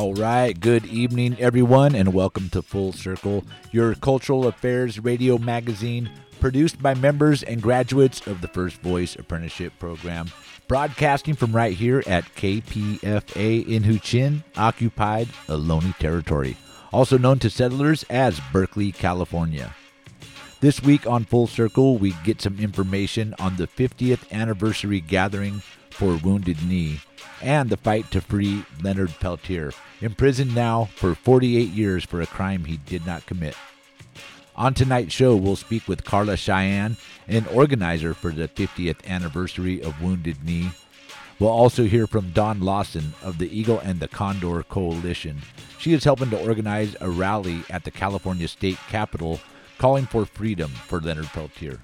All right. Good evening, everyone, and welcome to Full Circle, your cultural affairs radio magazine produced by members and graduates of the First Voice Apprenticeship Program, broadcasting from right here at KPFA in Huichin, occupied Ohlone territory, also known to settlers as Berkeley, California. This week on Full Circle, we get some information on the 50th anniversary gathering for Wounded Knee and the fight to free Leonard Peltier, imprisoned now for 48 years for a crime he did not commit. On tonight's show, we'll speak with Carla Cheyenne, an organizer for the 50th anniversary of Wounded Knee. We'll also hear from Dawn Lawson of the Eagle and the Condor Coalition. She is helping to organize a rally at the California State Capitol calling for freedom for Leonard Peltier.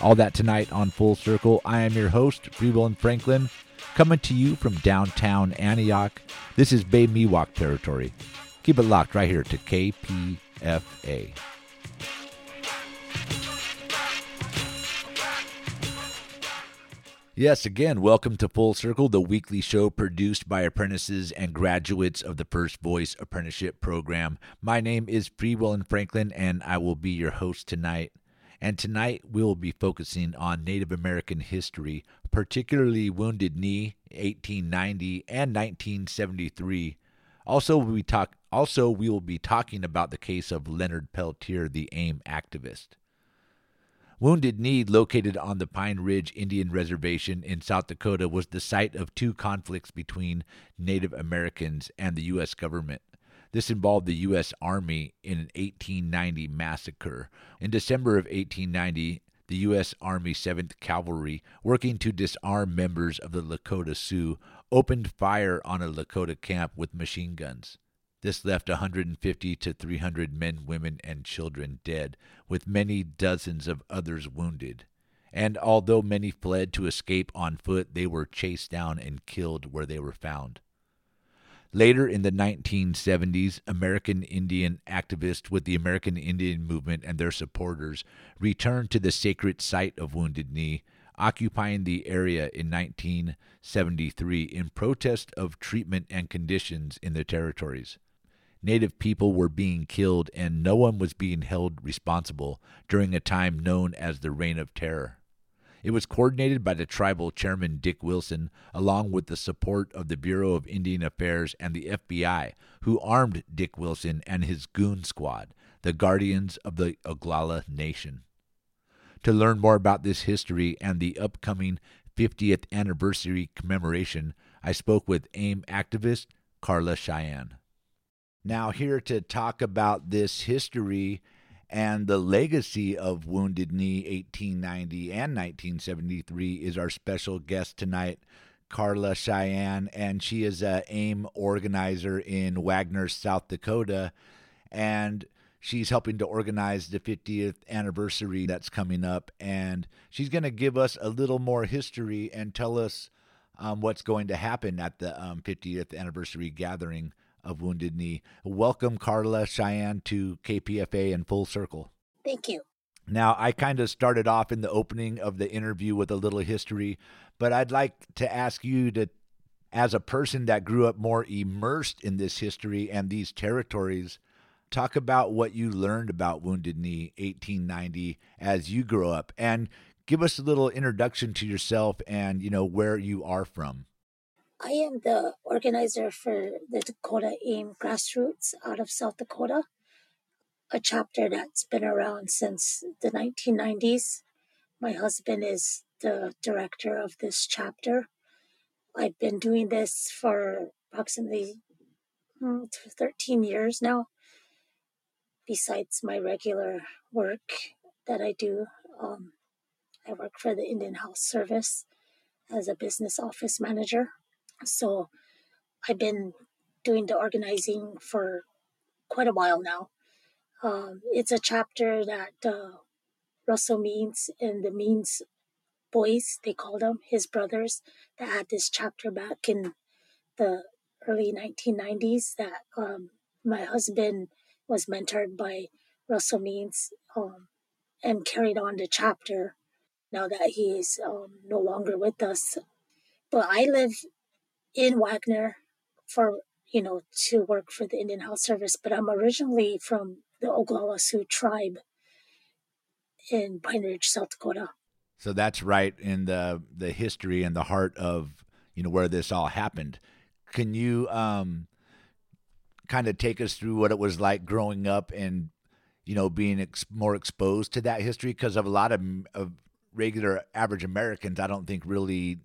All that tonight on Full Circle. I am your host, Free Will and Franklin, coming to you from downtown Antioch. This is Bay Miwok territory. Keep it locked right here to KPFA. Yes, again, welcome to Full Circle, the weekly show produced by apprentices and graduates of the First Voice Apprenticeship Program. My name is Free Will and Franklin, and I will be your host tonight. And tonight we will be focusing on Native American history, particularly Wounded Knee, 1890 and 1973. Also, we talk. Also, we will be talking about the case of Leonard Peltier, the AIM activist. Wounded Knee, located on the Pine Ridge Indian Reservation in South Dakota, was the site of two conflicts between Native Americans and the U.S. government. This involved the U.S. Army in an 1890 massacre. In December of 1890, the U.S. Army 7th Cavalry, working to disarm members of the Lakota Sioux, opened fire on a Lakota camp with machine guns. This left 150 to 300 men, women, and children dead, with many dozens of others wounded. And although many fled to escape on foot, they were chased down and killed where they were found. Later in the 1970s, American Indian activists with the American Indian Movement and their supporters returned to the sacred site of Wounded Knee, occupying the area in 1973 in protest of treatment and conditions in the territories. Native people were being killed and no one was being held responsible during a time known as the Reign of Terror. It was coordinated by the tribal chairman Dick Wilson, along with the support of the Bureau of Indian Affairs and the FBI, who armed Dick Wilson and his goon squad, the Guardians of the Oglala Nation. To learn more about this history and the upcoming 50th anniversary commemoration, I spoke with AIM activist Carla Cheyenne. Now, here to talk about this history and the legacy of Wounded Knee 1890 and 1973 is our special guest tonight, Carla Cheyenne, and she is a AIM organizer in Wagner, South Dakota, and she's helping to organize the 50th anniversary that's coming up, and she's going to give us a little more history and tell us um, what's going to happen at the um, 50th anniversary gathering of Wounded Knee. Welcome, Carla Cheyenne, to KPFA and Full Circle. Thank you. Now, I kind of started off in the opening of the interview with a little history, but I'd like to ask you to, as a person that grew up more immersed in this history and these territories, talk about what you learned about Wounded Knee 1890 as you grow up and give us a little introduction to yourself and, you know, where you are from. I am the organizer for the Dakota AIM Grassroots out of South Dakota, a chapter that's been around since the 1990s. My husband is the director of this chapter. I've been doing this for approximately hmm, 13 years now, besides my regular work that I do. Um, I work for the Indian Health Service as a business office manager. So I've been doing the organizing for quite a while now. Um, it's a chapter that uh, Russell Means and the Means boys, they called them, his brothers, that had this chapter back in the early 1990s that um, my husband was mentored by Russell Means um, and carried on the chapter now that he is um, no longer with us. But I live in Wagner for, you know, to work for the Indian Health Service, but I'm originally from the Oglala Sioux tribe in Pine Ridge, South Dakota. So that's right in the the history and the heart of you know where this all happened. Can you um, kind of take us through what it was like growing up and you know being ex- more exposed to that history? Because of a lot of, of regular average Americans, I don't think really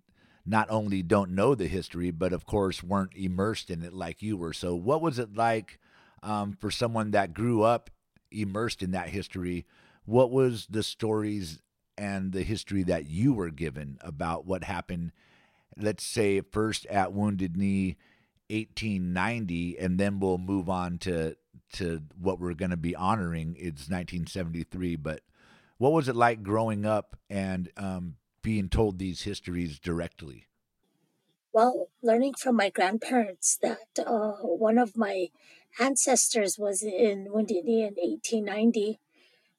not only don't know the history, but of course weren't immersed in it like you were. So what was it like um, for someone that grew up immersed in that history? What was the stories and the history that you were given about what happened, let's say first at Wounded Knee 1890, and then we'll move on to to what we're going to be honoring. It's 1973. But what was it like growing up and um, being told these histories directly? Well, learning from my grandparents that uh, one of my ancestors was in Knee in 1890.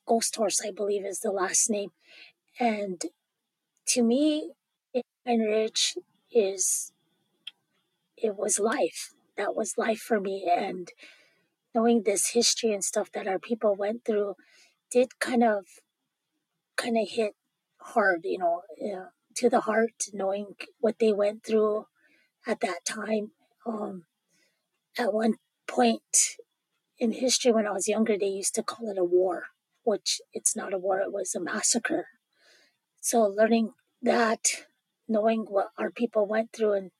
Ghost Horse, I believe, is the last name. And to me, Pine is, it was life. That was life for me. And knowing this history and stuff that our people went through did kind of, kind of hit hard, you know, uh, to the heart, knowing what they went through at that time. Um, at one point in history, when I was younger, they used to call it a war, which it's not a war, it was a massacre. So learning that, knowing what our people went through, and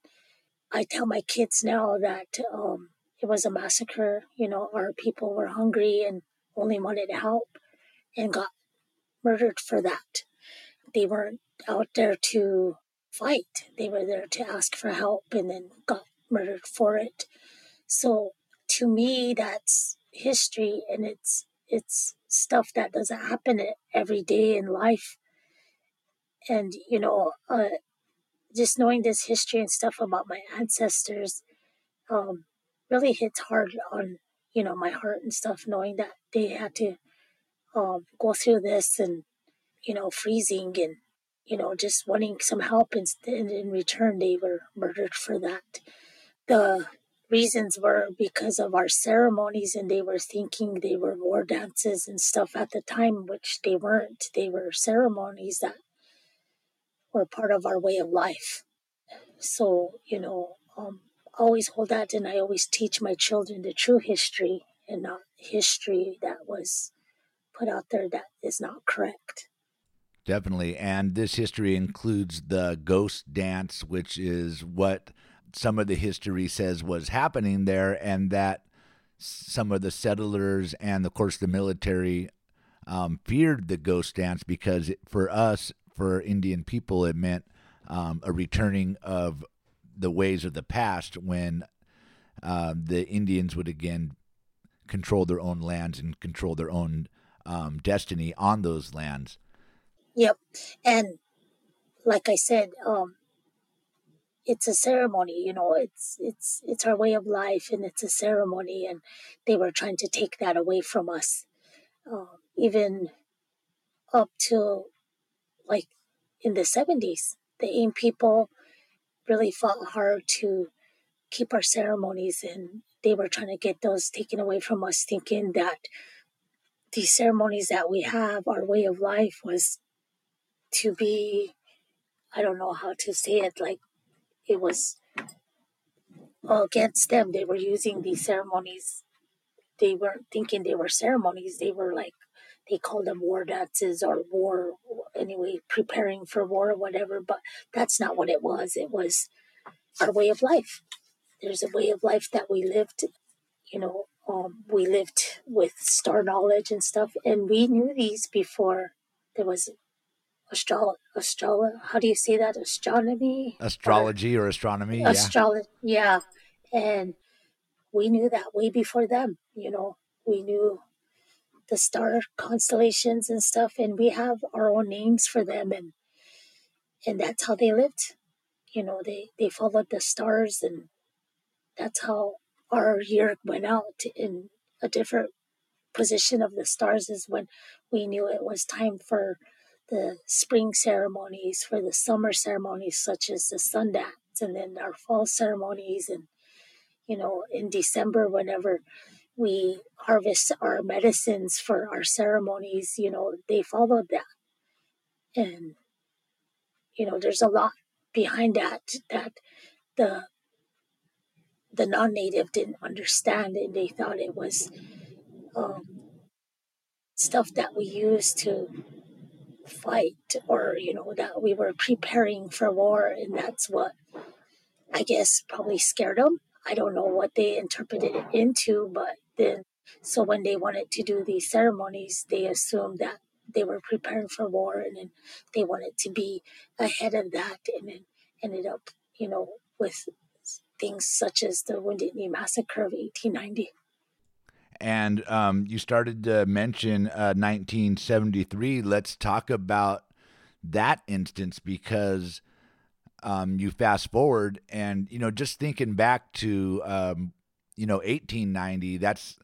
I tell my kids now that um, it was a massacre. You know, our people were hungry and only wanted help, and got murdered for that. They weren't out there to fight; they were there to ask for help, and then got murdered for it. So to me, that's history, and it's it's stuff that doesn't happen every day in life and you know uh, just knowing this history and stuff about my ancestors um, really hits hard on you know my heart and stuff knowing that they had to um, go through this and you know freezing and you know just wanting some help and, in return they were murdered for that the reasons were because of our ceremonies and they were thinking they were war dances and stuff at the time which they weren't they were ceremonies that were part of our way of life. So, you know, um, always hold that and I always teach my children the true history and not history that was put out there that is not correct. Definitely. And this history includes the ghost dance, which is what some of the history says was happening there, and that some of the settlers and, of course, the military um, feared the ghost dance because for us, for Indian people, it meant um, a returning of the ways of the past when uh, the Indians would again control their own lands and control their own um, destiny on those lands. Yep, and like I said, um, it's a ceremony. You know, it's it's it's our way of life, and it's a ceremony. And they were trying to take that away from us, um, even up to like in the 70s. The AIM people really fought hard to keep our ceremonies and they were trying to get those taken away from us, thinking that these ceremonies that we have, our way of life, was to be, I don't know how to say it, like it was against them. They were using these ceremonies. They weren't thinking they were ceremonies, they were like they call them war dances or war anyway preparing for war or whatever but that's not what it was it was our way of life there's a way of life that we lived you know um, we lived with star knowledge and stuff and we knew these before there was astro astro how do you say that astronomy astrology or, or astronomy astrology yeah. yeah and we knew that way before them you know we knew the star constellations and stuff, and we have our own names for them, and and that's how they lived. You know, they they followed the stars, and that's how our year went out in a different position of the stars is when we knew it was time for the spring ceremonies, for the summer ceremonies, such as the Sundance, and then our fall ceremonies. And, you know, in December, whenever we harvest our medicines for our ceremonies, you know, they followed that. And, you know, there's a lot behind that that the the non-native didn't understand and they thought it was um, stuff that we used to fight or you know that we were preparing for war and that's what i guess probably scared them i don't know what they interpreted it into but then so when they wanted to do these ceremonies they assumed that they were preparing for war and then they wanted to be ahead of that and then ended up you know with things such as the wounded knee massacre of 1890 and um, you started to mention uh, 1973. Let's talk about that instance because um, you fast forward and you know just thinking back to um, you know 1890. That's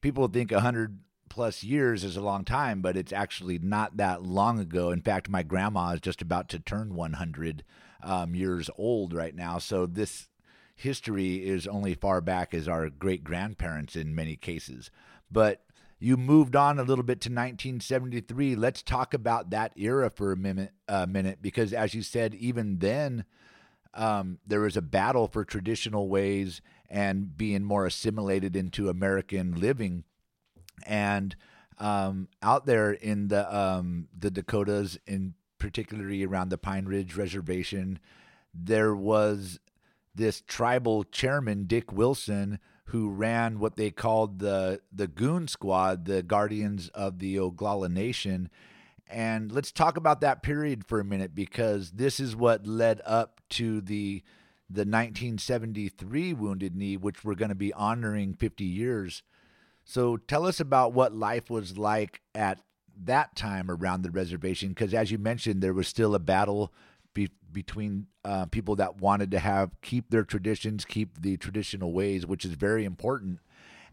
people think 100 plus years is a long time, but it's actually not that long ago. In fact, my grandma is just about to turn 100 um, years old right now. So this history is only far back as our great grandparents in many cases. But you moved on a little bit to 1973. Let's talk about that era for a minute, uh, minute because, as you said, even then, um, there was a battle for traditional ways and being more assimilated into American living. And um, out there in the um, the Dakotas, in particularly around the Pine Ridge Reservation, there was this tribal chairman, Dick Wilson, who ran what they called the the Goon Squad, the Guardians of the Oglala Nation. And let's talk about that period for a minute because this is what led up to the the 1973 Wounded Knee, which we're going to be honoring 50 years. So tell us about what life was like at that time around the reservation, because as you mentioned, there was still a battle be, between uh, people that wanted to have keep their traditions, keep the traditional ways, which is very important,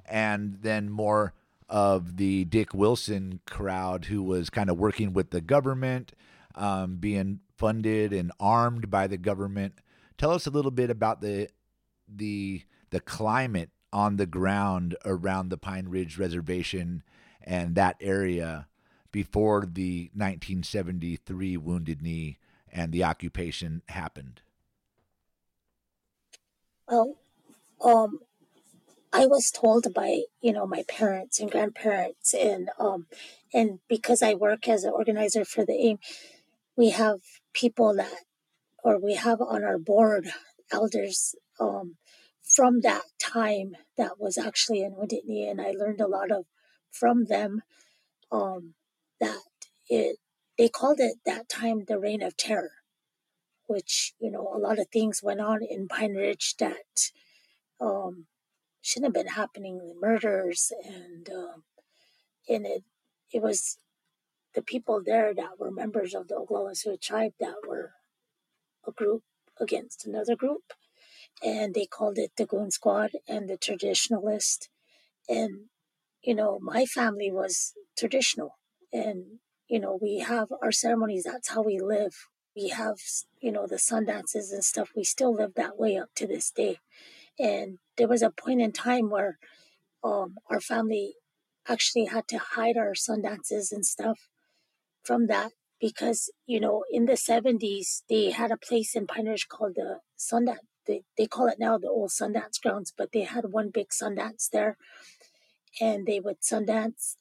and then more of the Dick Wilson crowd who was kind of working with the government, um, being funded and armed by the government. Tell us a little bit about the the the climate on the ground around the Pine Ridge Reservation and that area before the 1973 Wounded Knee and the occupation happened? Well, um, I was told by you know my parents and grandparents, and um, and because I work as an organizer for the AIM, we have people that, or we have on our board elders um, from that time that was actually in Knee, and I learned a lot of from them um, that it they called it that time the reign of terror, which, you know, a lot of things went on in Pine Ridge that um, shouldn't have been happening, the murders and, um, and it, it was the people there that were members of the Oglala Sioux tribe that were a group against another group. And they called it the Goon Squad and the Traditionalist. And, you know, my family was traditional. And you know, we have our ceremonies. That's how we live. We have, you know, the sun dances and stuff. We still live that way up to this day. And there was a point in time where um, our family actually had to hide our sun dances and stuff from that because, you know, in the 70s, they had a place in Pine Ridge called the Sundance. They, they call it now the old Sundance grounds, but they had one big Sundance there. And they would Sundance.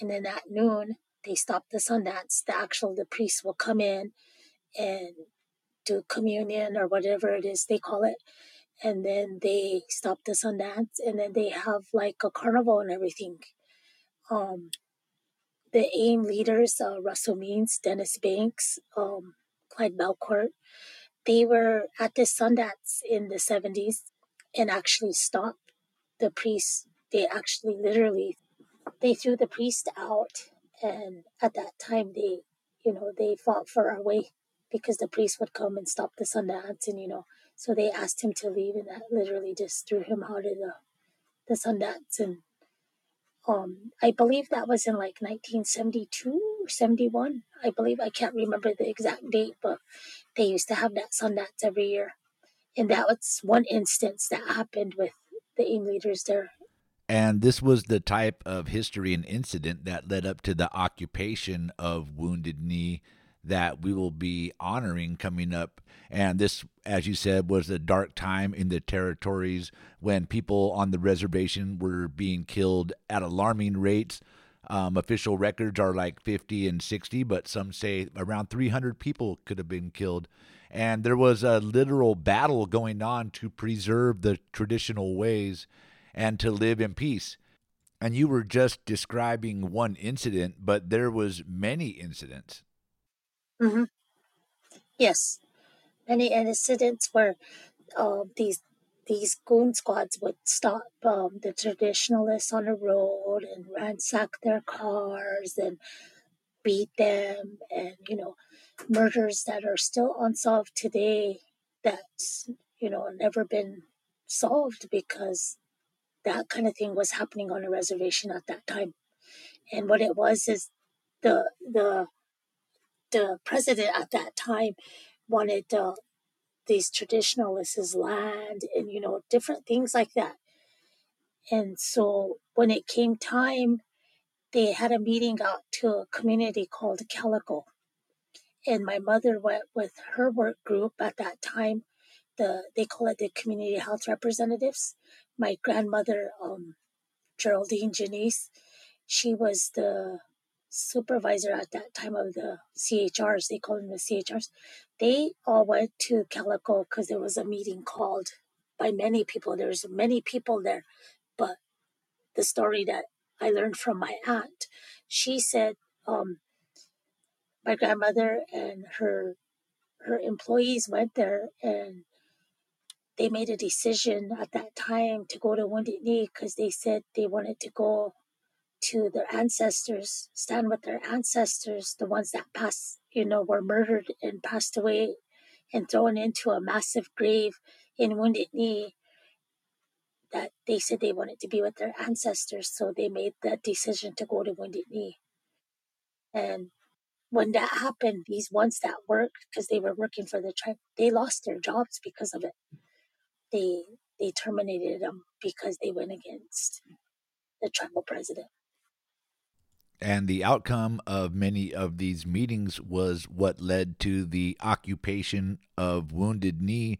And then at noon, they stop the Sundance, the actual the priest will come in and do communion or whatever it is they call it. And then they stop the Sundance and then they have like a carnival and everything. Um, the AIM leaders, uh, Russell Means, Dennis Banks, um, Clyde Bellecourt, they were at the Sundance in the 70s and actually stopped the priests they actually literally they threw the priest out and at that time they you know they fought for our way because the priest would come and stop the Sundance and you know so they asked him to leave and that literally just threw him out of the the Sundance. And um I believe that was in like 1972 or 71 I believe I can't remember the exact date but they used to have that Sundance every year. And that was one instance that happened with the AIM leaders there And this was the type of history and incident that led up to the occupation of Wounded Knee that we will be honoring coming up. And this, as you said, was a dark time in the territories when people on the reservation were being killed at alarming rates. Um, official records are like 50 and 60, but some say around 300 people could have been killed. And there was a literal battle going on to preserve the traditional ways and to live in peace. And you were just describing one incident, but there was many incidents. hmm Yes, many incidents where um, these these goon squads would stop um, the traditionalists on the road and ransack their cars and beat them, and you know, murders that are still unsolved today. That's you know never been solved because that kind of thing was happening on a reservation at that time. And what it was is the the the president at that time wanted uh, these traditionalists' land and you know different things like that. And so when it came time, they had a meeting out to a community called Calico. And my mother went with her work group at that time. The they call it the community health representatives. My grandmother, um, Geraldine Janice, she was the supervisor at that time of the CHRs. They called them the CHRs. They all went to Calico because there was a meeting called by many people. There's many people there, but the story that I learned from my aunt, she said um, my grandmother and her her employees went there and they made a decision at that time to go to Wounded Knee because they said they wanted to go to their ancestors, stand with their ancestors, the ones that passed, you know, were murdered and passed away and thrown into a massive grave in Wounded Knee. That they said they wanted to be with their ancestors, so they made that decision to go to Wounded Knee. And when that happened, these ones that worked because they were working for the tribe, they lost their jobs because of it. They they terminated them because they went against the tribal president. And the outcome of many of these meetings was what led to the occupation of Wounded Knee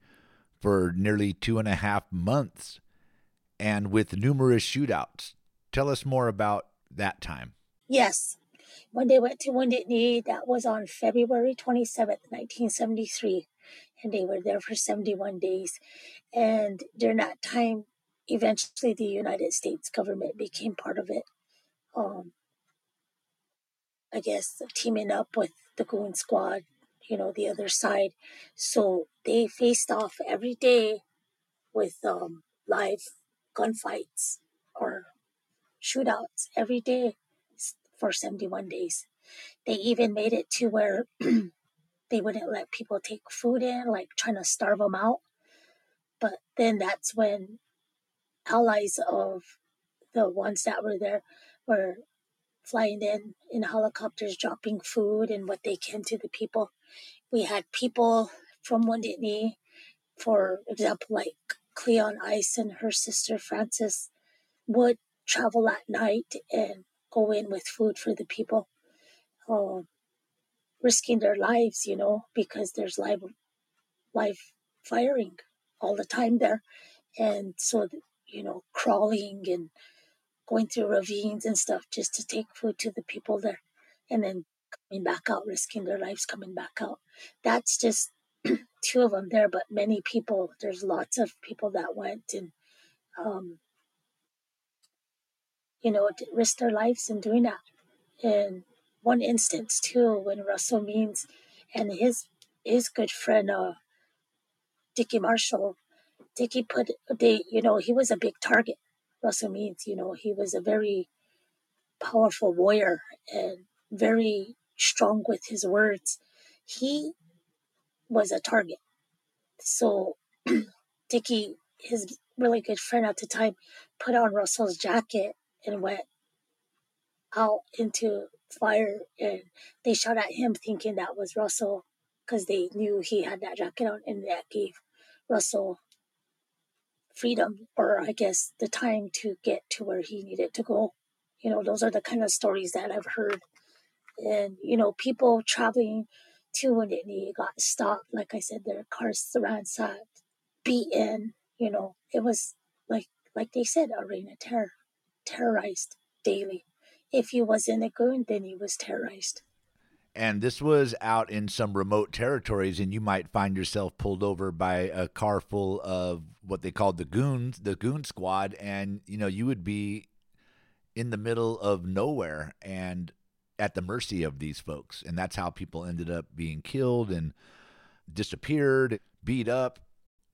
for nearly two and a half months and with numerous shootouts. Tell us more about that time. Yes, when they went to Wounded Knee, that was on February 27th, 1973. And they were there for 71 days. And during that time, eventually the United States government became part of it. Um, I guess teaming up with the Goon Squad, you know, the other side. So they faced off every day with um, live gunfights or shootouts every day for 71 days. They even made it to where they wouldn't let people take food in, like trying to starve them out. But then that's when allies of the ones that were there were flying in in helicopters, dropping food and what they can to the people. We had people from Wounded Knee, for example, like Cleon Ice and her sister Frances would travel at night and go in with food for the people, um, risking their lives, you know, because there's live live firing all the time there, and so you know, crawling and going through ravines and stuff just to take food to the people there, and then coming back out, risking their lives coming back out. That's just two of them there, but many people. There's lots of people that went and um, you know risked their lives in doing that. And one instance too, when Russell Means and his his good friend uh, Dickie Marshall, Dickie put they you know he was a big target Russell Means. You know, he was a very powerful warrior and very strong with his words. He was a target. So Dickie, his really good friend at the time, put on Russell's jacket and went out into fire and they shot at him thinking that was Russell because they knew he had that jacket on and that gave Russell freedom or I guess the time to get to where he needed to go. You know, those are the kind of stories that I've heard. And, you know, people traveling to Wounded got stopped. Like I said, their cars ransacked, beaten. You know, it was like like they said, a reign of terror, terrorized daily. If he was in a goon, then he was terrorized. And this was out in some remote territories, and you might find yourself pulled over by a car full of what they called the goons, the goon squad, and you know you would be in the middle of nowhere and at the mercy of these folks, and that's how people ended up being killed and disappeared, beat up.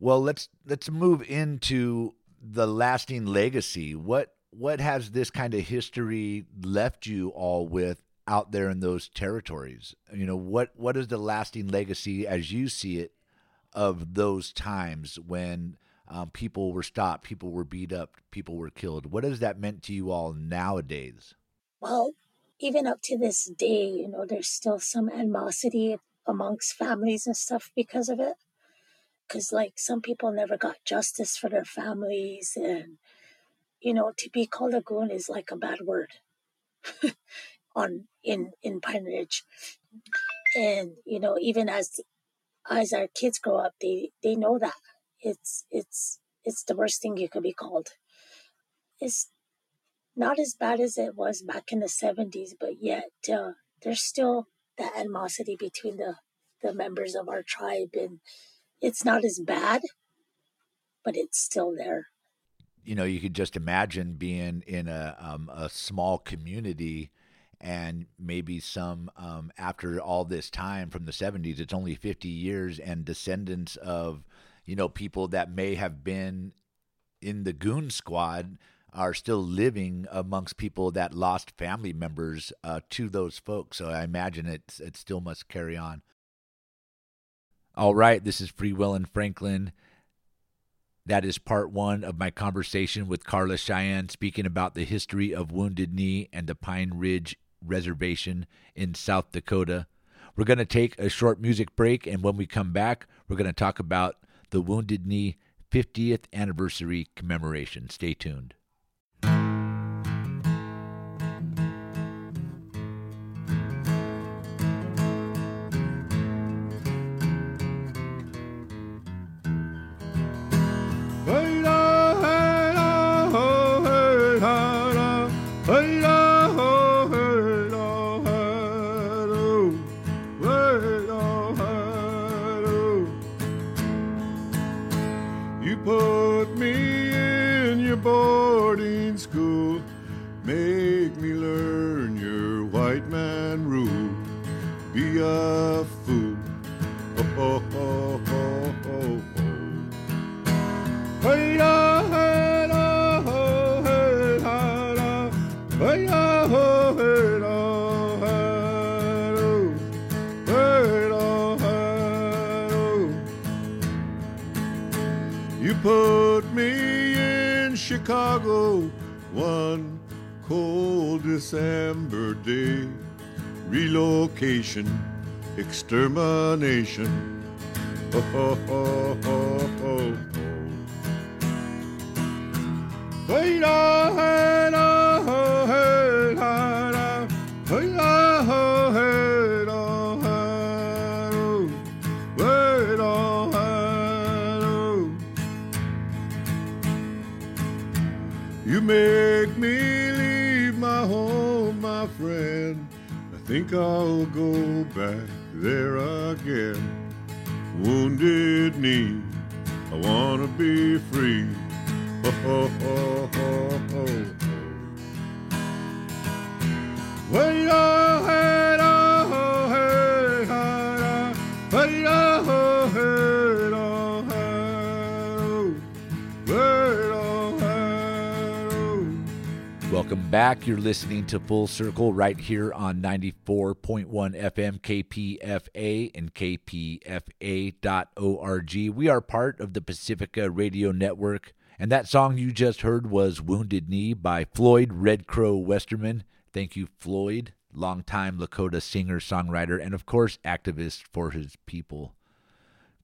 Well, let's let's move into the lasting legacy. What what has this kind of history left you all with out there in those territories? You know, what what is the lasting legacy as you see it of those times when um, people were stopped, people were beat up, people were killed? What has that meant to you all nowadays? Well, even up to this day, you know, there's still some animosity amongst families and stuff because of it. Because, like, some people never got justice for their families, and you know, to be called a goon is like a bad word on in in Pine Ridge. And you know, even as as our kids grow up, they they know that it's it's it's the worst thing you could be called. It's not as bad as it was back in the 70s, but yet uh, there's still that animosity between the, the members of our tribe. And it's not as bad, but it's still there. You know, you could just imagine being in a, um, a small community and maybe some um, after all this time from the 70s it's only 50 years and descendants of you know people that may have been in the goon squad are still living amongst people that lost family members uh, to those folks. So I imagine it it still must carry on. All right, this is Free Will and Franklin. That is part one of my conversation with Carla Cheyenne speaking about the history of Wounded Knee and the Pine Ridge Reservation in South Dakota. We're going to take a short music break, and when we come back, we're going to talk about the Wounded Knee 50th anniversary commemoration. Stay tuned. Put me in your boarding school, make me learn your white man rule. Be a fool. Oh, oh, oh, oh. Chicago one cold December day. Relocation, extermination. Oh, oh, oh, oh, oh, oh. Hey, make me leave my home, my friend. I think I'll go back there again. Wounded knee, I wanna be free. Oh, oh. Wait, oh, Welcome back. You're listening to Full Circle right here on 94.1 FM KPFA and KPFA.org. We are part of the Pacifica Radio Network, and that song you just heard was Wounded Knee by Floyd Red Crow Westerman. Thank you, Floyd, longtime Lakota singer, songwriter, and of course, activist for his people.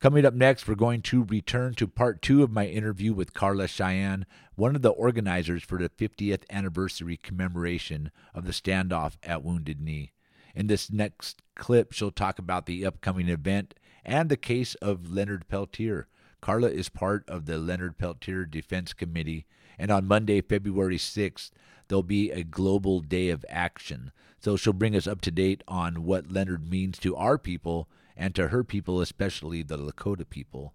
Coming up next, we're going to return to part two of my interview with Carla Cheyenne, one of the organizers for the 50th anniversary commemoration of the standoff at Wounded Knee. In this next clip, she'll talk about the upcoming event and the case of Leonard Peltier. Carla is part of the Leonard Peltier Defense Committee, and on Monday, February 6th, there'll be a global day of action. So she'll bring us up to date on what Leonard means to our people and to her people, especially the Lakota people.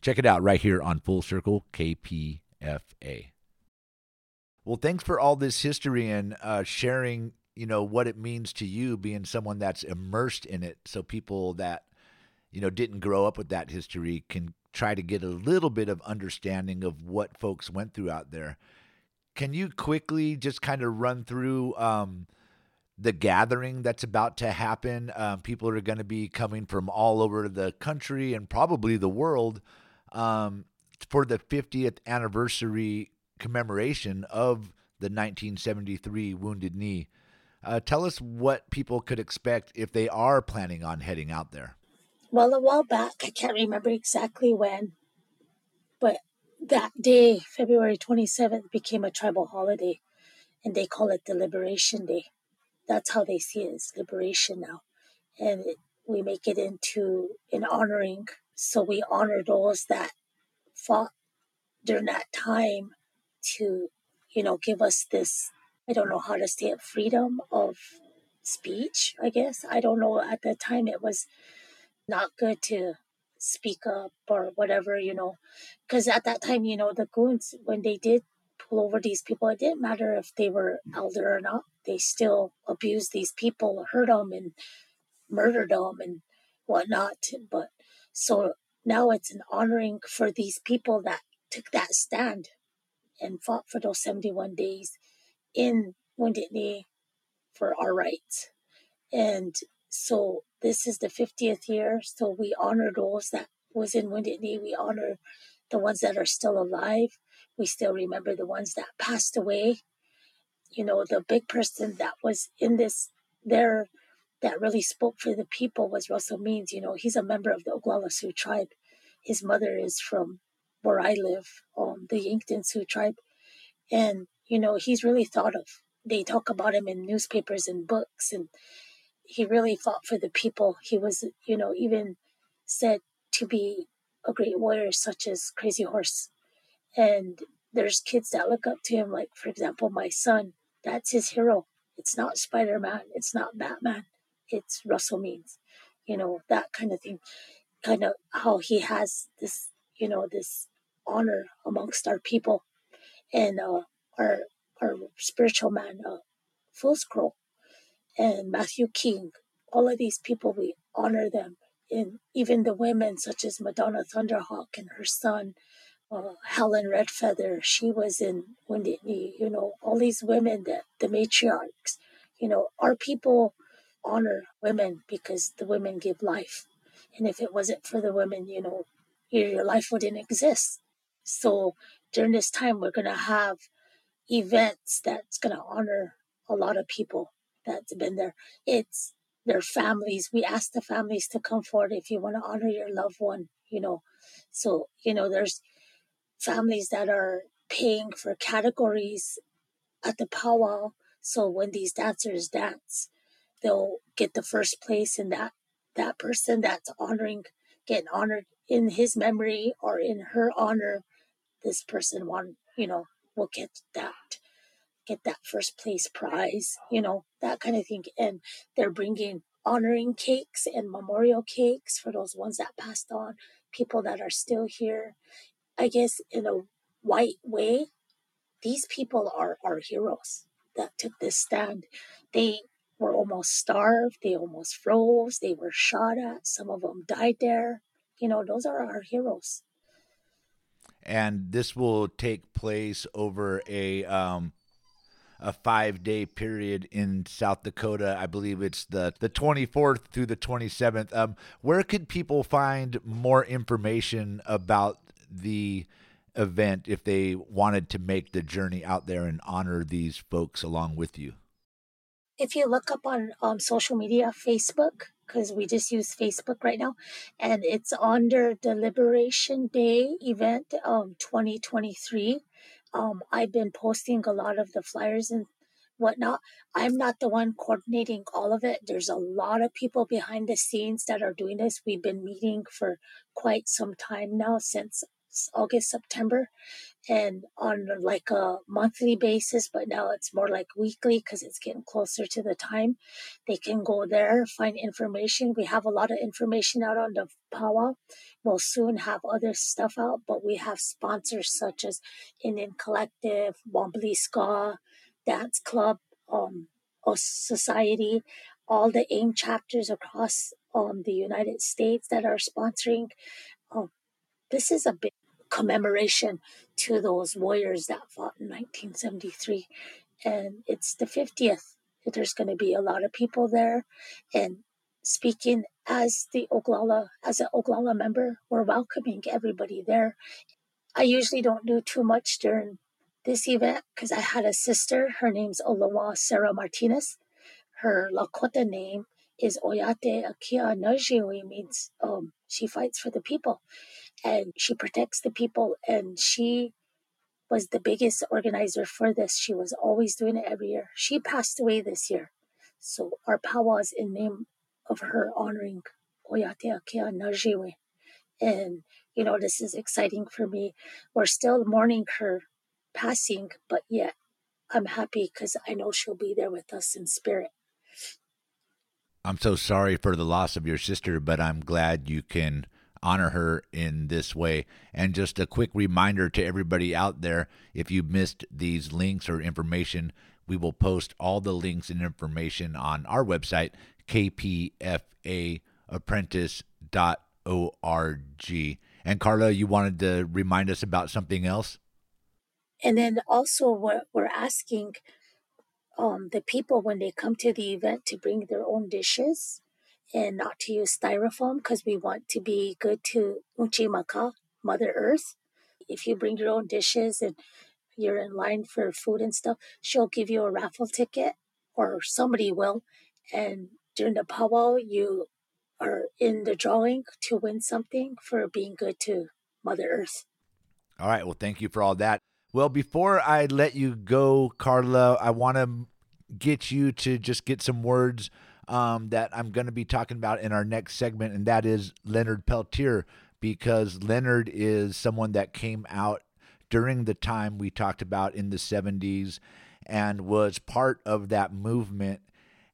Check it out right here on Full Circle KPFA. Well, thanks for all this history and uh, sharing, you know, what it means to you being someone that's immersed in it so people that, you know, didn't grow up with that history can try to get a little bit of understanding of what folks went through out there. Can you quickly just kind of run through um, the gathering that's about to happen. Um, people are going to be coming from all over the country and probably the world um, for the 50th anniversary commemoration of the 1973 Wounded Knee. Uh, tell us what people could expect if they are planning on heading out there. Well, a while back, I can't remember exactly when, but that day, February 27th, became a tribal holiday, and they call it the Liberation Day that's how they see it as liberation now. And it, we make it into an honoring. So we honor those that fought during that time to, you know, give us this, I don't know how to say it, freedom of speech, I guess. I don't know. At the time, it was not good to speak up or whatever, you know, because at that time, you know, the goons, when they did pull over these people, it didn't matter if they were elder or not they still abused these people, hurt them, and murdered them and whatnot. But so now it's an honoring for these people that took that stand and fought for those 71 days in Wounded for our rights. And so this is the 50th year. So we honor those that was in Wounded. We honor the ones that are still alive. We still remember the ones that passed away you know, the big person that was in this there that really spoke for the people was Russell Means. You know, he's a member of the Oglala Sioux tribe. His mother is from where I live, um, the Yankton Sioux tribe. And, you know, he's really thought of. They talk about him in newspapers and books, and he really fought for the people. He was, you know, even said to be a great warrior, such as Crazy Horse. And there's kids that look up to him, like, for example, my son that's his hero. It's not Spider Man. It's not Batman. It's Russell Means. You know, that kind of thing. Kind of how he has this, you know, this honor amongst our people and uh, our our spiritual man, uh, Fools Crow, and Matthew King. All of these people, we honor them. And even the women, such as Madonna Thunderhawk and her son, uh, Helen Redfeather, she was in Knee, you know, all these women that the matriarchs, you know, our people honor women because the women give life. And if it wasn't for the women, you know, your, your life wouldn't exist. So during this time, we're going to have events that's going to honor a lot of people that's been there. It's their families. We ask the families to come forward if you want to honor your loved one, you know. So, you know, there's families that are paying for categories at the powwow. So when these dancers dance, they'll get the first place and that that person that's honoring getting honored in his memory or in her honor. This person one, you know, will get that get that first place prize, you know, that kind of thing. And they're bringing honoring cakes and memorial cakes for those ones that passed on, people that are still here. I guess in a white way, these people are our heroes that took this stand. They were almost starved, they almost froze, they were shot at, some of them died there. You know, those are our heroes. And this will take place over a um, a five day period in South Dakota. I believe it's the, the 24th through the 27th. Um, where could people find more information about the event if they wanted to make the journey out there and honor these folks along with you? If you look up on um, social media, Facebook, because we just use Facebook right now, and it's under the Liberation Day event of 2023 um, I've been posting a lot of the flyers and whatnot. I'm not the one coordinating all of it. There's a lot of people behind the scenes that are doing this. We've been meeting for quite some time now since August, September, and on like a monthly basis, but now it's more like weekly because it's getting closer to the time. They can go there, find information. We have a lot of information out on the powwow. We'll soon have other stuff out, but we have sponsors such as Indian Collective, Wombly Ska, Dance Club, um, Society, all the AIM chapters across um, the United States that are sponsoring. Um, this is a big commemoration to those warriors that fought in 1973. And it's the 50th. There's going to be a lot of people there. And speaking as the Oglala, as an Oglala member, we're welcoming everybody there. I usually don't do too much during this event because I had a sister. Her name's Olowa Sarah Martinez. Her Lakota name is Oyate Akia Najiwi, means um, she fights for the people and she protects the people and she was the biggest organizer for this. She was always doing it every year. She passed away this year. So our powwow is in name of her honoring Oyate Najiwe. And, you know, this is exciting for me. We're still mourning her passing, but yet I'm happy because I know she'll be there with us in spirit. I'm so sorry for the loss of your sister, but I'm glad you can honor her in this way. And just a quick reminder to everybody out there if you missed these links or information, we will post all the links and information on our website, kpfaapprentice.org. And Carla, you wanted to remind us about something else? And then also, we're, we're asking um, the people when they come to the event to bring their own dishes and not to use styrofoam because we want to be good to Uchimaka, Mother Earth. If you bring your own dishes and you're in line for food and stuff, she'll give you a raffle ticket or somebody will. And during the powwow, you are in the drawing to win something for being good to Mother Earth. All right. Well, thank you for all that. Well, before I let you go, Carla, I want to get you to just get some words um, that I'm going to be talking about in our next segment, and that is Leonard Peltier, because Leonard is someone that came out during the time we talked about in the 70s and was part of that movement.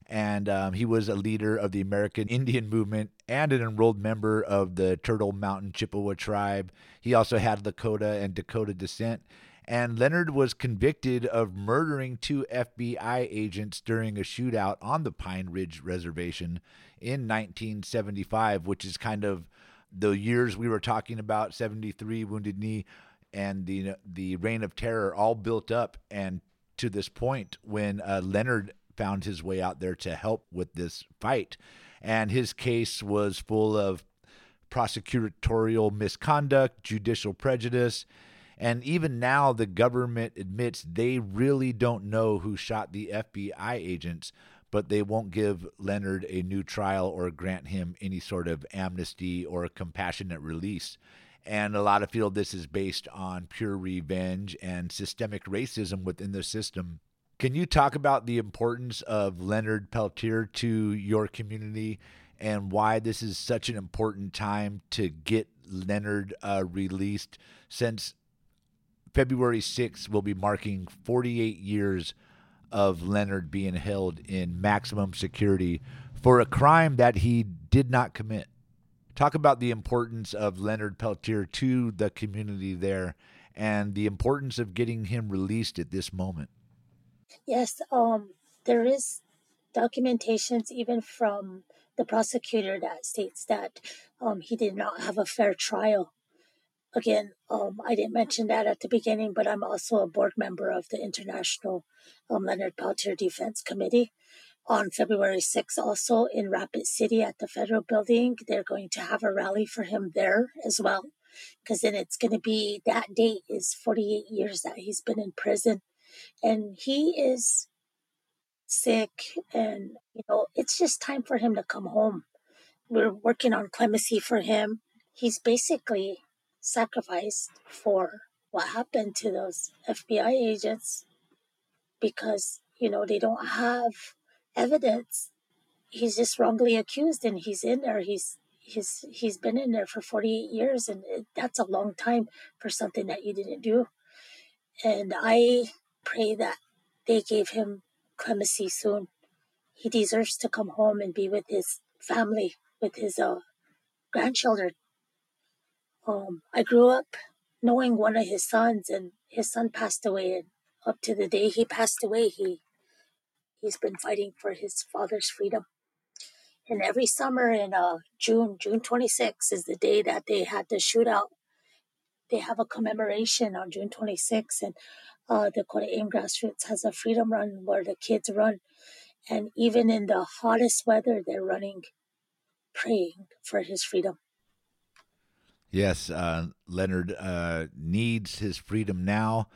And um, he was a leader of the American Indian movement and an enrolled member of the Turtle Mountain Chippewa tribe. He also had Lakota and Dakota descent. And Leonard was convicted of murdering two FBI agents during a shootout on the Pine Ridge Reservation in 1975, which is kind of the years we were talking about 73 wounded knee and the the reign of terror all built up. And to this point when uh, Leonard found his way out there to help with this fight and his case was full of prosecutorial misconduct judicial prejudice and even now, the government admits they really don't know who shot the FBI agents, but they won't give Leonard a new trial or grant him any sort of amnesty or compassionate release. And a lot of feel this is based on pure revenge and systemic racism within the system. Can you talk about the importance of Leonard Peltier to your community and why this is such an important time to get Leonard uh, released since February 6th will be marking 48 years of Leonard being held in maximum security for a crime that he did not commit. Talk about the importance of Leonard Peltier to the community there and the importance of getting him released at this moment. Yes, um, there is documentations even from the prosecutor that states that um, he did not have a fair trial again, um, I didn't mention that at the beginning, but I'm also a board member of the International um, Leonard Peltier Defense Committee. On February 6th, also in Rapid City at the Federal Building, they're going to have a rally for him there as well. Because then it's going to be that date is 48 years that he's been in prison. And he is sick, and you know, it's just time for him to come home. We're working on clemency for him. He's basically sacrificed for what happened to those FBI agents because, you know, they don't have evidence. He's just wrongly accused and he's in there. He's he's he's been in there for 48 years and that's a long time for something that you didn't do. And I pray that they gave him clemency soon. He deserves to come home and be with his family, with his uh, grandchildren. Um, I grew up knowing one of his sons, and his son passed away. And up to the day he passed away, he he's been fighting for his father's freedom. And every summer in uh, June, June 26 is the day that they had the shootout. They have a commemoration on June 26, and uh, Dakota AIM Grassroots has a freedom run where the kids run. And even in the hottest weather, they're running, praying for his freedom. Yes, uh, Leonard uh, needs his freedom now,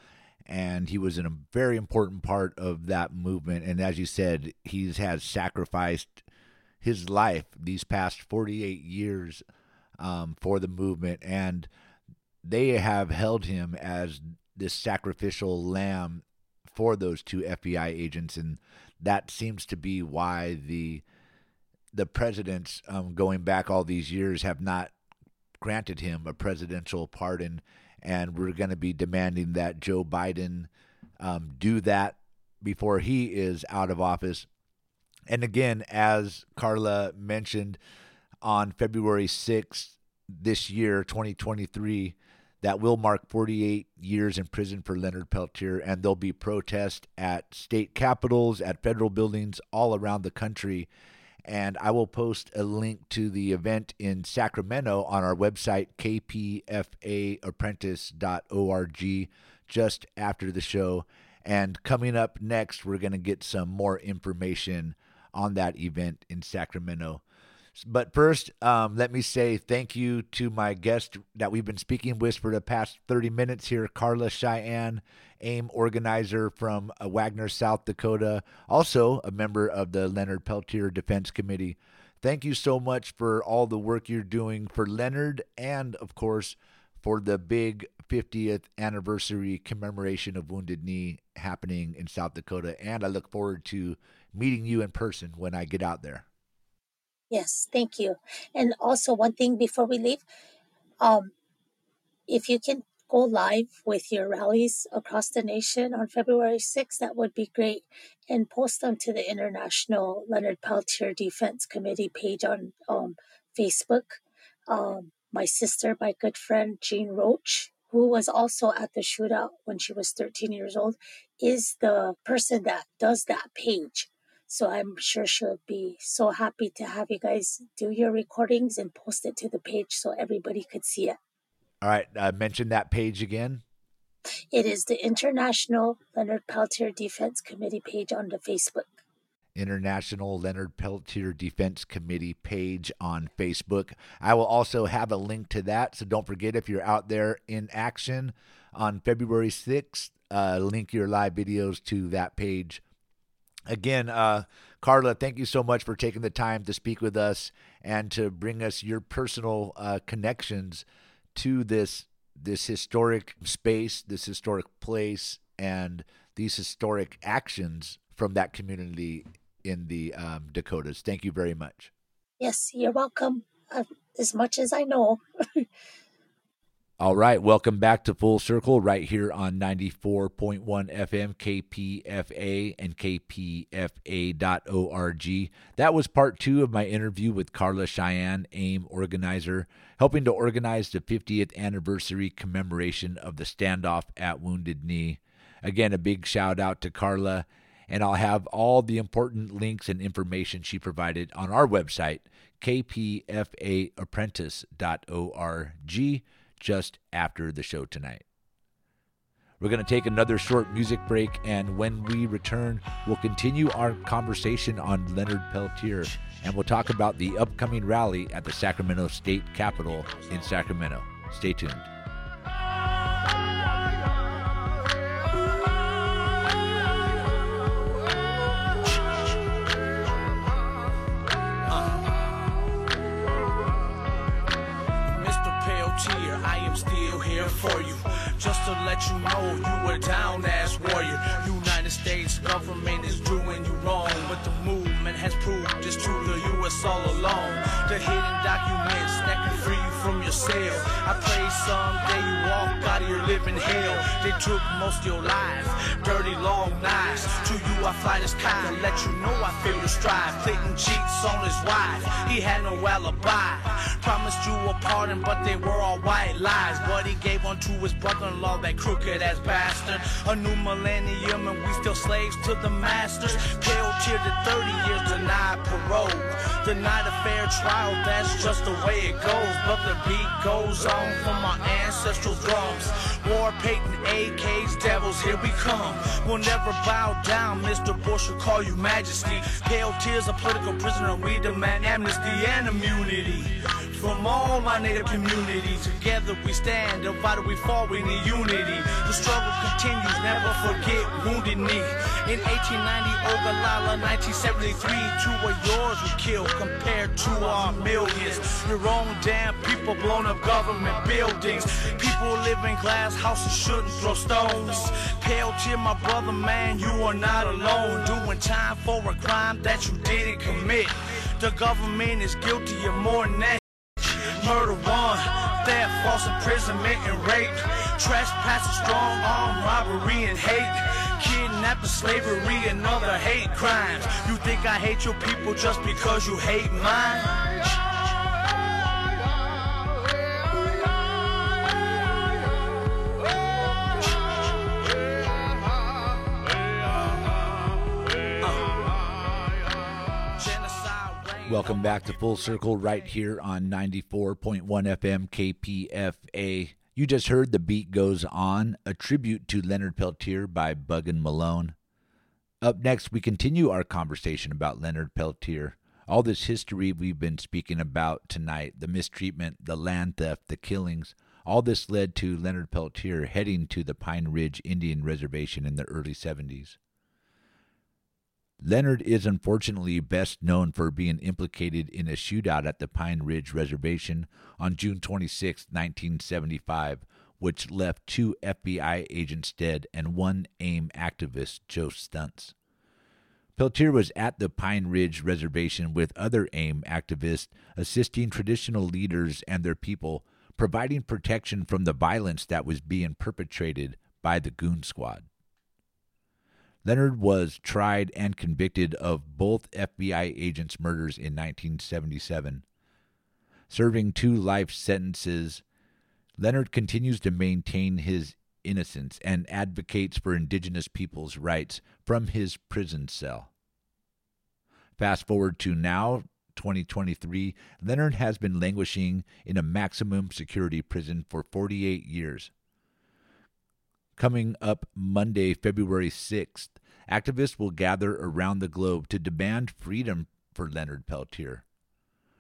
and he was in a very important part of that movement. And as you said, he has sacrificed his life these past 48 years um, for the movement, and they have held him as this sacrificial lamb for those two FBI agents, and that seems to be why the the presidents um, going back all these years have not granted him a presidential pardon, and we're going to be demanding that Joe Biden um, do that before he is out of office. And again, as Carla mentioned, on February 6th this year, 2023, that will mark 48 years in prison for Leonard Peltier, and there'll be protests at state capitals, at federal buildings all around the country. And I will post a link to the event in Sacramento on our website, kpfaapprentice.org, just after the show. And coming up next, we're going to get some more information on that event in Sacramento. But first, um, let me say thank you to my guest that we've been speaking with for the past 30 minutes here, Carla Cheyenne, AIM organizer from uh, Wagner, South Dakota, also a member of the Leonard Peltier Defense Committee. Thank you so much for all the work you're doing for Leonard and, of course, for the big 50th anniversary commemoration of Wounded Knee happening in South Dakota. And I look forward to meeting you in person when I get out there. Yes, thank you. And also, one thing before we leave, um, if you can go live with your rallies across the nation on February 6th, that would be great. And post them to the International Leonard Peltier Defense Committee page on um, Facebook. Um, my sister, my good friend Jean Roach, who was also at the shootout when she was 13 years old, is the person that does that page. So I'm sure she'll be so happy to have you guys do your recordings and post it to the page so everybody could see it. All right, uh, mention that page again. It is the International Leonard Peltier Defense Committee page on the Facebook. International Leonard Peltier Defense Committee page on Facebook. I will also have a link to that. So don't forget if you're out there in action on February 6th, uh, link your live videos to that page. Again, uh, Carla, thank you so much for taking the time to speak with us and to bring us your personal uh, connections to this this historic space, this historic place, and these historic actions from that community in the um, Dakotas. Thank you very much. Yes, you're welcome. Uh, as much as I know. All right, welcome back to Full Circle right here on 94.1 FM KPFA and kpfa.org. That was part two of my interview with Carla Cheyenne, AIM organizer, helping to organize the 50th anniversary commemoration of the standoff at Wounded Knee. Again, a big shout out to Carla, and I'll have all the important links and information she provided on our website, kpfaapprentice.org just after the show tonight. We're going to take another short music break, and when we return, we'll continue our conversation on Leonard Peltier, and we'll talk about the upcoming rally at the Sacramento State Capitol in Sacramento. Stay tuned. Let you know you a down ass warrior. United States government is doing has proved it's to the U.S. all alone. The hidden documents that can free you from your cell. I pray someday you walk out of your living hell. They took most of your life, dirty long knives. To you I fly this to let you know I feel the strive. Clinton cheats on his wife, he had no alibi. Promised you a pardon, but they were all white lies. But he gave one to his brother-in-law, that crooked ass bastard. A new millennium and we still slaves to the masters. Pale tear to 30 years denied parole. Denied a fair trial, that's just the way it goes. But the beat goes on from our ancestral drums. War Peyton, AKs, devils, here we come. We'll never bow down, Mr. Bush will call you majesty. Peltier's, a political prisoner, we demand amnesty and immunity. From all my native community, together we stand, divided we fall, we need unity. The struggle continues, never forget Wounded Knee. In 1890, Oglala, 1973, two of yours were killed compared to our millions. Your own damn people blown up government buildings. People live in glass houses, shouldn't throw stones. Peltier, my brother, man, you are not alone. Doing time for a crime that you didn't commit. The government is guilty of more than that murder one, theft, false imprisonment, and rape, trespassing, strong arm robbery and hate, kidnapping, slavery, and other hate crimes. You think I hate your people just because you hate mine? Welcome back to Full Circle right here on 94.1 FM KPFA. You just heard The Beat Goes On, a tribute to Leonard Peltier by Buggin Malone. Up next, we continue our conversation about Leonard Peltier. All this history we've been speaking about tonight, the mistreatment, the land theft, the killings, all this led to Leonard Peltier heading to the Pine Ridge Indian Reservation in the early 70s. Leonard is unfortunately best known for being implicated in a shootout at the Pine Ridge Reservation on June 26, 1975, which left two FBI agents dead and one AIM activist, Joe Stuntz. Peltier was at the Pine Ridge Reservation with other AIM activists, assisting traditional leaders and their people, providing protection from the violence that was being perpetrated by the Goon Squad. Leonard was tried and convicted of both FBI agents' murders in 1977. Serving two life sentences, Leonard continues to maintain his innocence and advocates for indigenous peoples' rights from his prison cell. Fast forward to now, 2023, Leonard has been languishing in a maximum security prison for 48 years. Coming up Monday, February 6th, activists will gather around the globe to demand freedom for Leonard Peltier.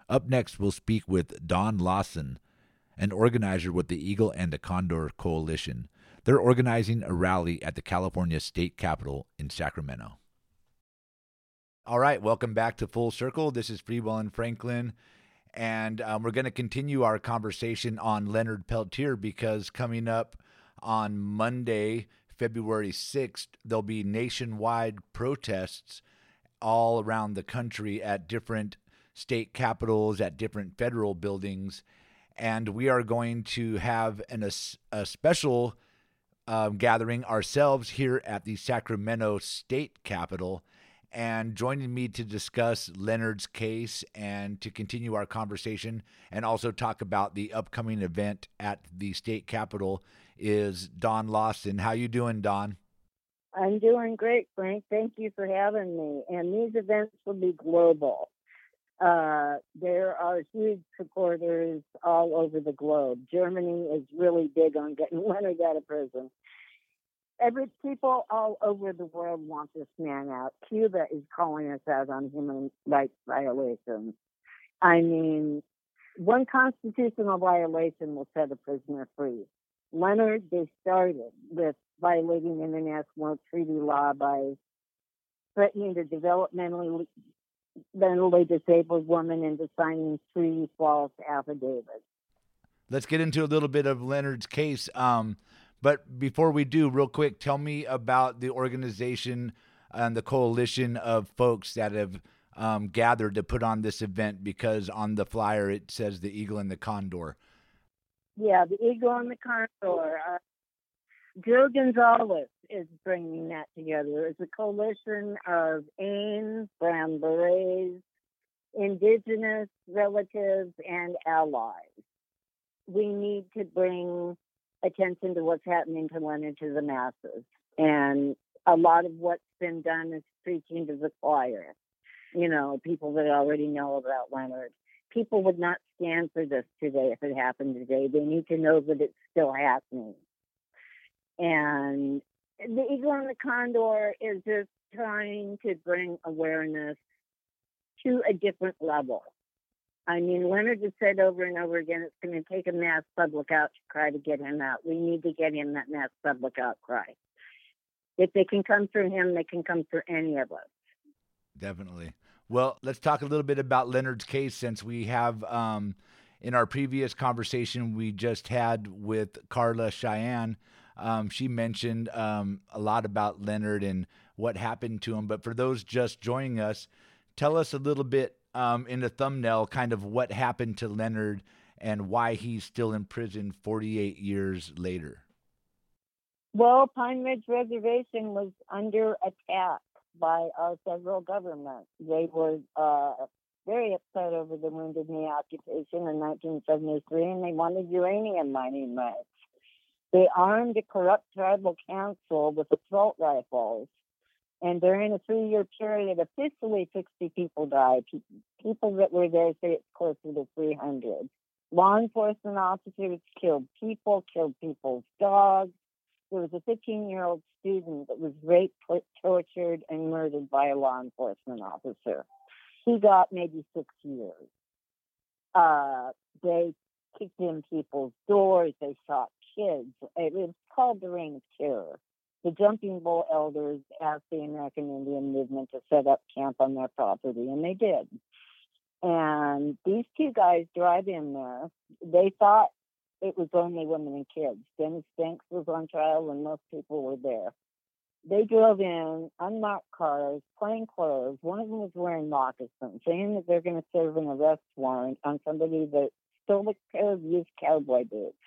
Up next, we'll speak with Dawn Lawson, an organizer with the Eagle and the Condor Coalition. They're organizing a rally at the California State Capitol in Sacramento. All right, welcome back to Full Circle. This is Freewell and Franklin, and um, we're going to continue our conversation on Leonard Peltier because coming up on Monday, February 6th, there'll be nationwide protests all around the country at different state capitals, at different federal buildings. And we are going to have an, a, a special um, gathering ourselves here at the Sacramento State Capitol. And joining me to discuss Leonard's case and to continue our conversation and also talk about the upcoming event at the state capitol is Dawn Lawson. How you doing, Dawn? I'm doing great, Frank. Thank you for having me. And these events will be global. Uh, there are huge supporters all over the globe. Germany is really big on getting Leonard out of prison. Every people all over the world want this man out. Cuba is calling us out on human rights violations. I mean, one constitutional violation will set a prisoner free. Leonard, they started with violating international treaty law by threatening the developmentally mentally disabled woman into signing three false affidavits. Let's get into a little bit of Leonard's case. Um, but before we do, real quick, tell me about the organization and the coalition of folks that have um, gathered to put on this event because on the flyer it says the eagle and the condor. Yeah, the eagle and the condor. Uh, Gonzalez is bringing that together. It's a coalition of AIM, Brown Berets, indigenous relatives, and allies. We need to bring attention to what's happening to Leonard to the masses. And a lot of what's been done is preaching to the choir. You know, people that already know about Leonard. People would not stand for this today if it happened today. They need to know that it's still happening. And the Eagle and the Condor is just trying to bring awareness to a different level. I mean, Leonard has said over and over again it's going to take a mass public outcry to get him out. We need to get him that mass public outcry. If they can come through him, they can come through any of us. Definitely. Well, let's talk a little bit about Leonard's case since we have, um, in our previous conversation we just had with Carla Cheyenne, um, she mentioned um, a lot about Leonard and what happened to him. But for those just joining us, tell us a little bit um, in the thumbnail kind of what happened to Leonard and why he's still in prison 48 years later. Well, Pine Ridge Reservation was under attack by our federal government. They were uh, very upset over the Wounded Knee occupation in 1973, and they wanted uranium mining rights. They armed a corrupt tribal council with assault rifles. And during a three year period, officially 60 people died. People that were there say it's closer to 300. Law enforcement officers killed people, killed people's dogs. There was a 15 year old student that was raped, tortured, and murdered by a law enforcement officer. He got maybe six years. Uh, they kicked in people's doors, they shot kids. It was called the Reign of Terror. The Jumping Bull elders asked the American Indian movement to set up camp on their property, and they did. And these two guys drive in there. They thought it was only women and kids. Dennis Banks was on trial, and most people were there. They drove in unmarked cars, plain clothes. One of them was wearing moccasins, saying that they're going to serve an arrest warrant on somebody that stole a pair of used cowboy boots.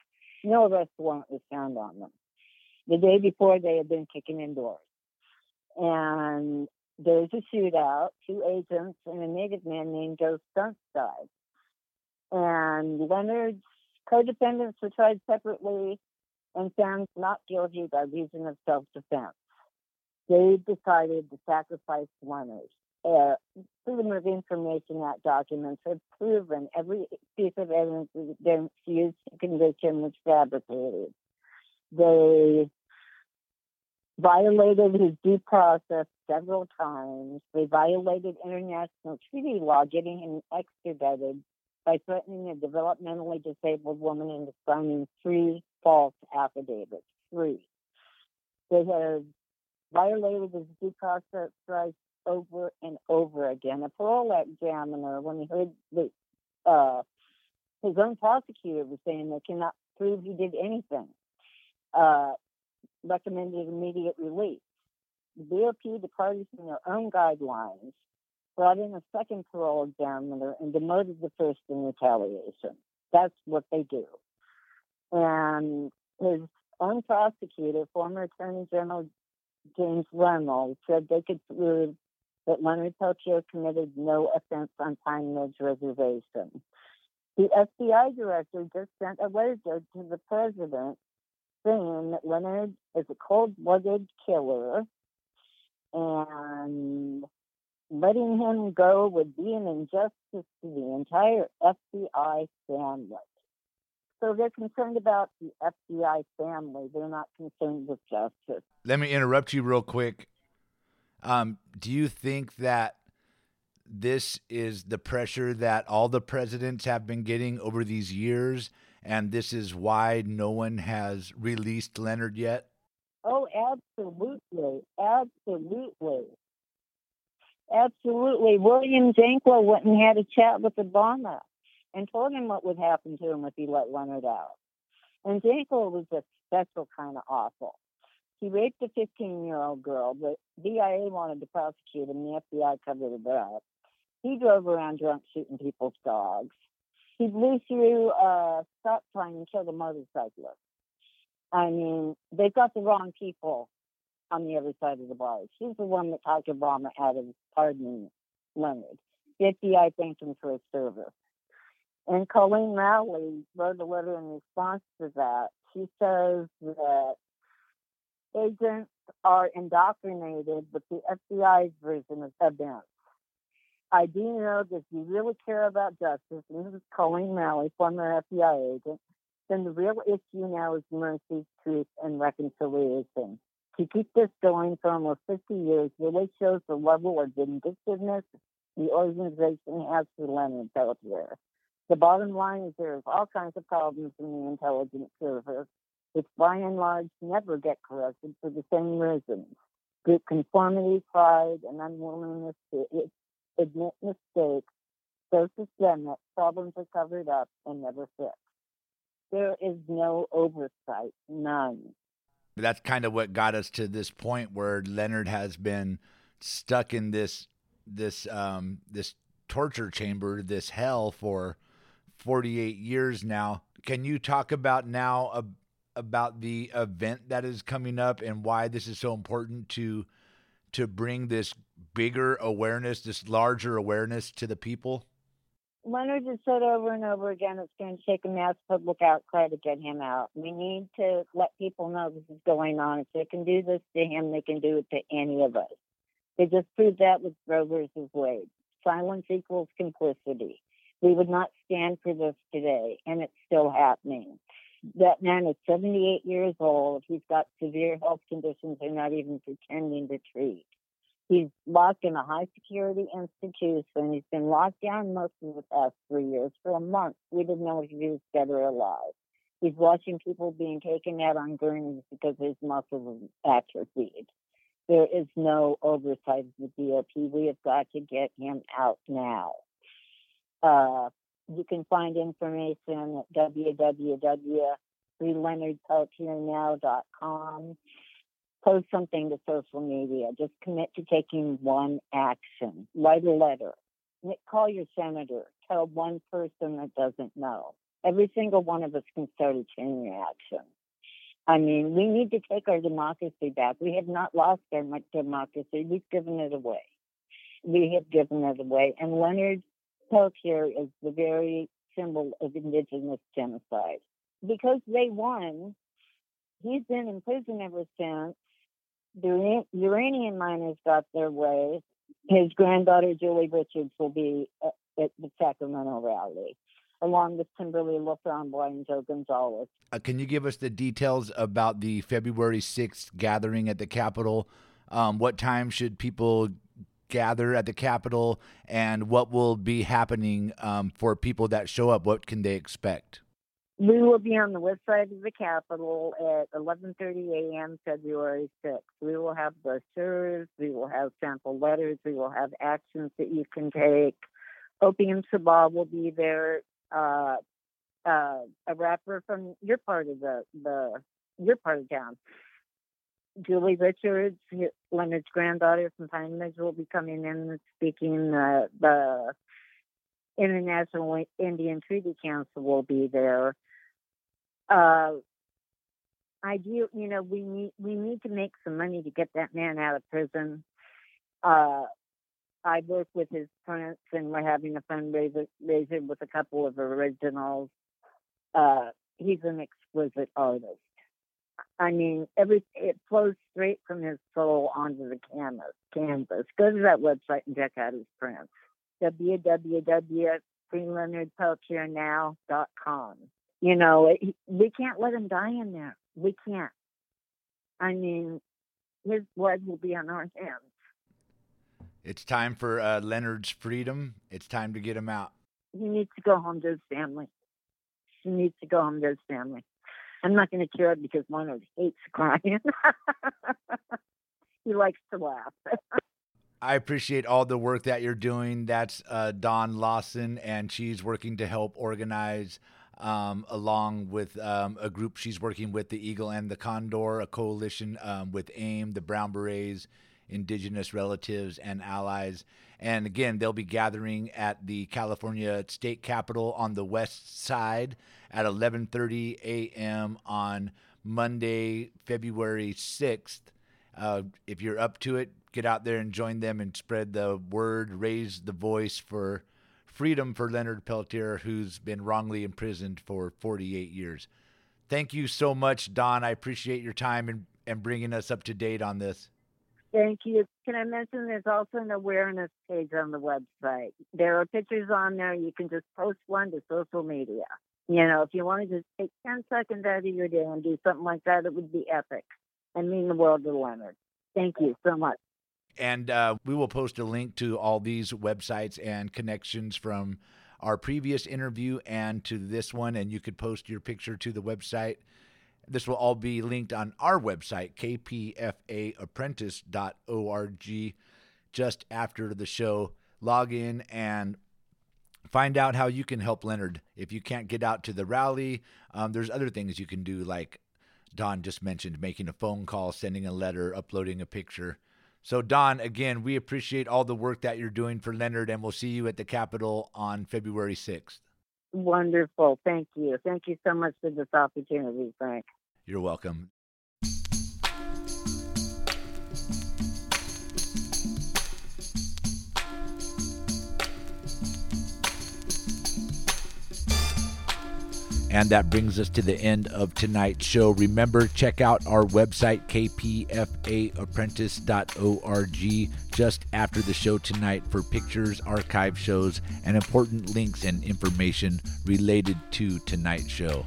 No arrest warrant was found on them. The day before, they had been kicking indoors. And there was a shootout. Two agents and a native man named Joe Stuntz died. And Leonard's co-defendants were tried separately and found not guilty by reason of self-defense. They decided to sacrifice Leonard uh, Freedom of Information Act documents have proven every piece of evidence that used to convict him was fabricated. They violated his due process several times. They violated international treaty law, getting him extradited by threatening a developmentally disabled woman into signing three false affidavits. Three. They have violated his due process rights over and over again. A parole examiner, when he heard the uh, his own prosecutor was saying they cannot prove he did anything, uh, recommended immediate release. The BOP, the parties in their own guidelines, brought in a second parole examiner and demoted the first in retaliation. That's what they do. And his own prosecutor, former Attorney General James Reynolds, said they could prove that Leonard Peltier committed no offense on Pine Ridge Reservation. The FBI director just sent a letter to the president saying that Leonard is a cold blooded killer and letting him go would be an injustice to the entire FBI family. So they're concerned about the FBI family. They're not concerned with justice. Let me interrupt you real quick. Um, do you think that this is the pressure that all the presidents have been getting over these years, and this is why no one has released Leonard yet? Oh, absolutely. Absolutely. Absolutely. William Janklow went and had a chat with Obama and told him what would happen to him if he let Leonard out. And Janklow was a special kind of awful. He raped a 15 year old girl. The BIA wanted to prosecute him. The FBI covered it up. He drove around drunk shooting people's dogs. He blew through a stop sign and killed a motorcyclist. I mean, they've got the wrong people on the other side of the bars. He's the one that talked Obama out of pardoning Leonard. The FBI thanked him for his service. And Colleen Malley wrote a letter in response to that. She says that agents are indoctrinated with the FBI's version of events. I do know that if you really care about justice, and this is Colleen Malley, former FBI agent, then the real issue now is mercy, truth, and reconciliation. To keep this going for almost 50 years really shows the level of vindictiveness the organization has for Leonard Peltier. The bottom line is there's all kinds of problems in the intelligence service, which by and large never get corrected for the same reasons. Group conformity, pride, and unwillingness to admit mistakes so systemic problems are covered up and never fixed. There is no oversight, none. That's kind of what got us to this point where Leonard has been stuck in this this um, this torture chamber, this hell for 48 years now. Can you talk about now about the event that is coming up and why this is so important to to bring this bigger awareness, this larger awareness to the people? Leonard has said over and over again it's going to take a mass public outcry to get him out. We need to let people know this is going on. If they can do this to him, they can do it to any of us. They just proved that with Roe versus Wade. Silence equals complicity. We would not stand for this today, and it's still happening. That man is 78 years old. He's got severe health conditions they're not even pretending to treat. He's locked in a high security institution. He's been locked down most of the past three years for a month. We didn't know if he was dead or alive. He's watching people being taken out on gurneys because his muscles are atrophied. There is no oversight of the BOP. We have got to get him out now. Uh, you can find information at www.freeleonardpeltiernow.com post something to social media. Just commit to taking one action. Write a letter. Call your senator. Tell one person that doesn't know. Every single one of us can start a chain reaction. I mean, we need to take our democracy back. We have not lost our democracy. We've given it away. We have given it away. And Leonard Peltier is the very symbol of indigenous genocide. Because they won, he's been in prison ever since the uranium miners got their way. His granddaughter Julie Richards will be at, the Sacramento rally, along with Kimberly LaFramboise and Joe Gonzalez. Uh, can you give us the details about the February 6th gathering at the Capitol? Um, what time should people gather at the Capitol, and what will be happening um, for people that show up? What can they expect? We will be on the west side of the Capitol at 11:30 a.m. February 6th. We will have brochures. We will have sample letters. We will have actions that you can take. Opium Sabah will be there. Uh, uh, a rapper from your part of the the your part of town. Julie Richards, Leonard's granddaughter from Pine Ridge, will be coming in and speaking. Uh, the International Indian Treaty Council will be there uh, I do, you know, we need we need to make some money to get that man out of prison. Uh, I work with his parents, and we're having a fundraiser with a couple of originals. Uh, he's an exquisite artist. I mean, every it flows straight from his soul onto the canvas. Canvas. Go to that website and check out his prints. www.freeleonardpeltiernow.com. You know, it, we can't let him die in there. We can't. I mean, his blood will be on our hands. It's time for uh, Leonard's freedom. It's time to get him out. He needs to go home to his family. He needs to go home to his family. I'm not going to cure it because Leonard hates crying. he likes to laugh. I appreciate all the work that you're doing. That's uh, Dawn Lawson, and she's working to help organize, um, along with um, a group she's working with, the Eagle and the Condor, a coalition um, with AIM, the Brown Berets, Indigenous relatives, and allies. And again, they'll be gathering at the California State Capitol on the west side at 11:30 a.m. on Monday, February 6th. Uh, if you're up to it, get out there and join them and spread the word, raise the voice for freedom for Leonard Peltier, who's been wrongly imprisoned for 48 years. Thank you so much, Dawn. I appreciate your time and, and bringing us up to date on this. Thank you. Can I mention there's also an awareness page on the website? There are pictures on there. You can just post one to social media. You know, if you wanted to take 10 seconds out of your day and do something like that, it would be epic and mean the world to Leonard. Thank you so much. And uh, we will post a link to all these websites and connections from our previous interview and to this one. And you could post your picture to the website. This will all be linked on our website, kpfaapprentice.org, just after the show. Log in and find out how you can help Leonard. If you can't get out to the rally, um, there's other things you can do, like Dawn just mentioned, making a phone call, sending a letter, uploading a picture. So, Dawn, again, we appreciate all the work that you're doing for Leonard, and we'll see you at the Capitol on February 6th. Wonderful. Thank you. Thank you so much for this opportunity, Frank. You're welcome. And that brings us to the end of tonight's show. Remember, check out our website, kpfaapprentice.org, just after the show tonight for pictures, archive shows, and important links and information related to tonight's show.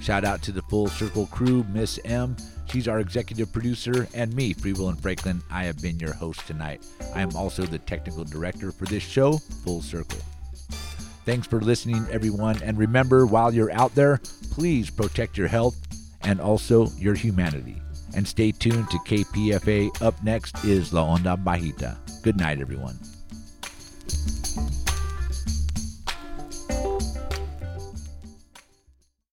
Shout out to the Full Circle crew, Miss M. She's our executive producer, and me, Free Will and Franklin. I have been your host tonight. I am also the technical director for this show, Full Circle. Thanks for listening, everyone. And remember, while you're out there, please protect your health and also your humanity. And stay tuned to KPFA. Up next is La Onda Bajita. Good night, everyone.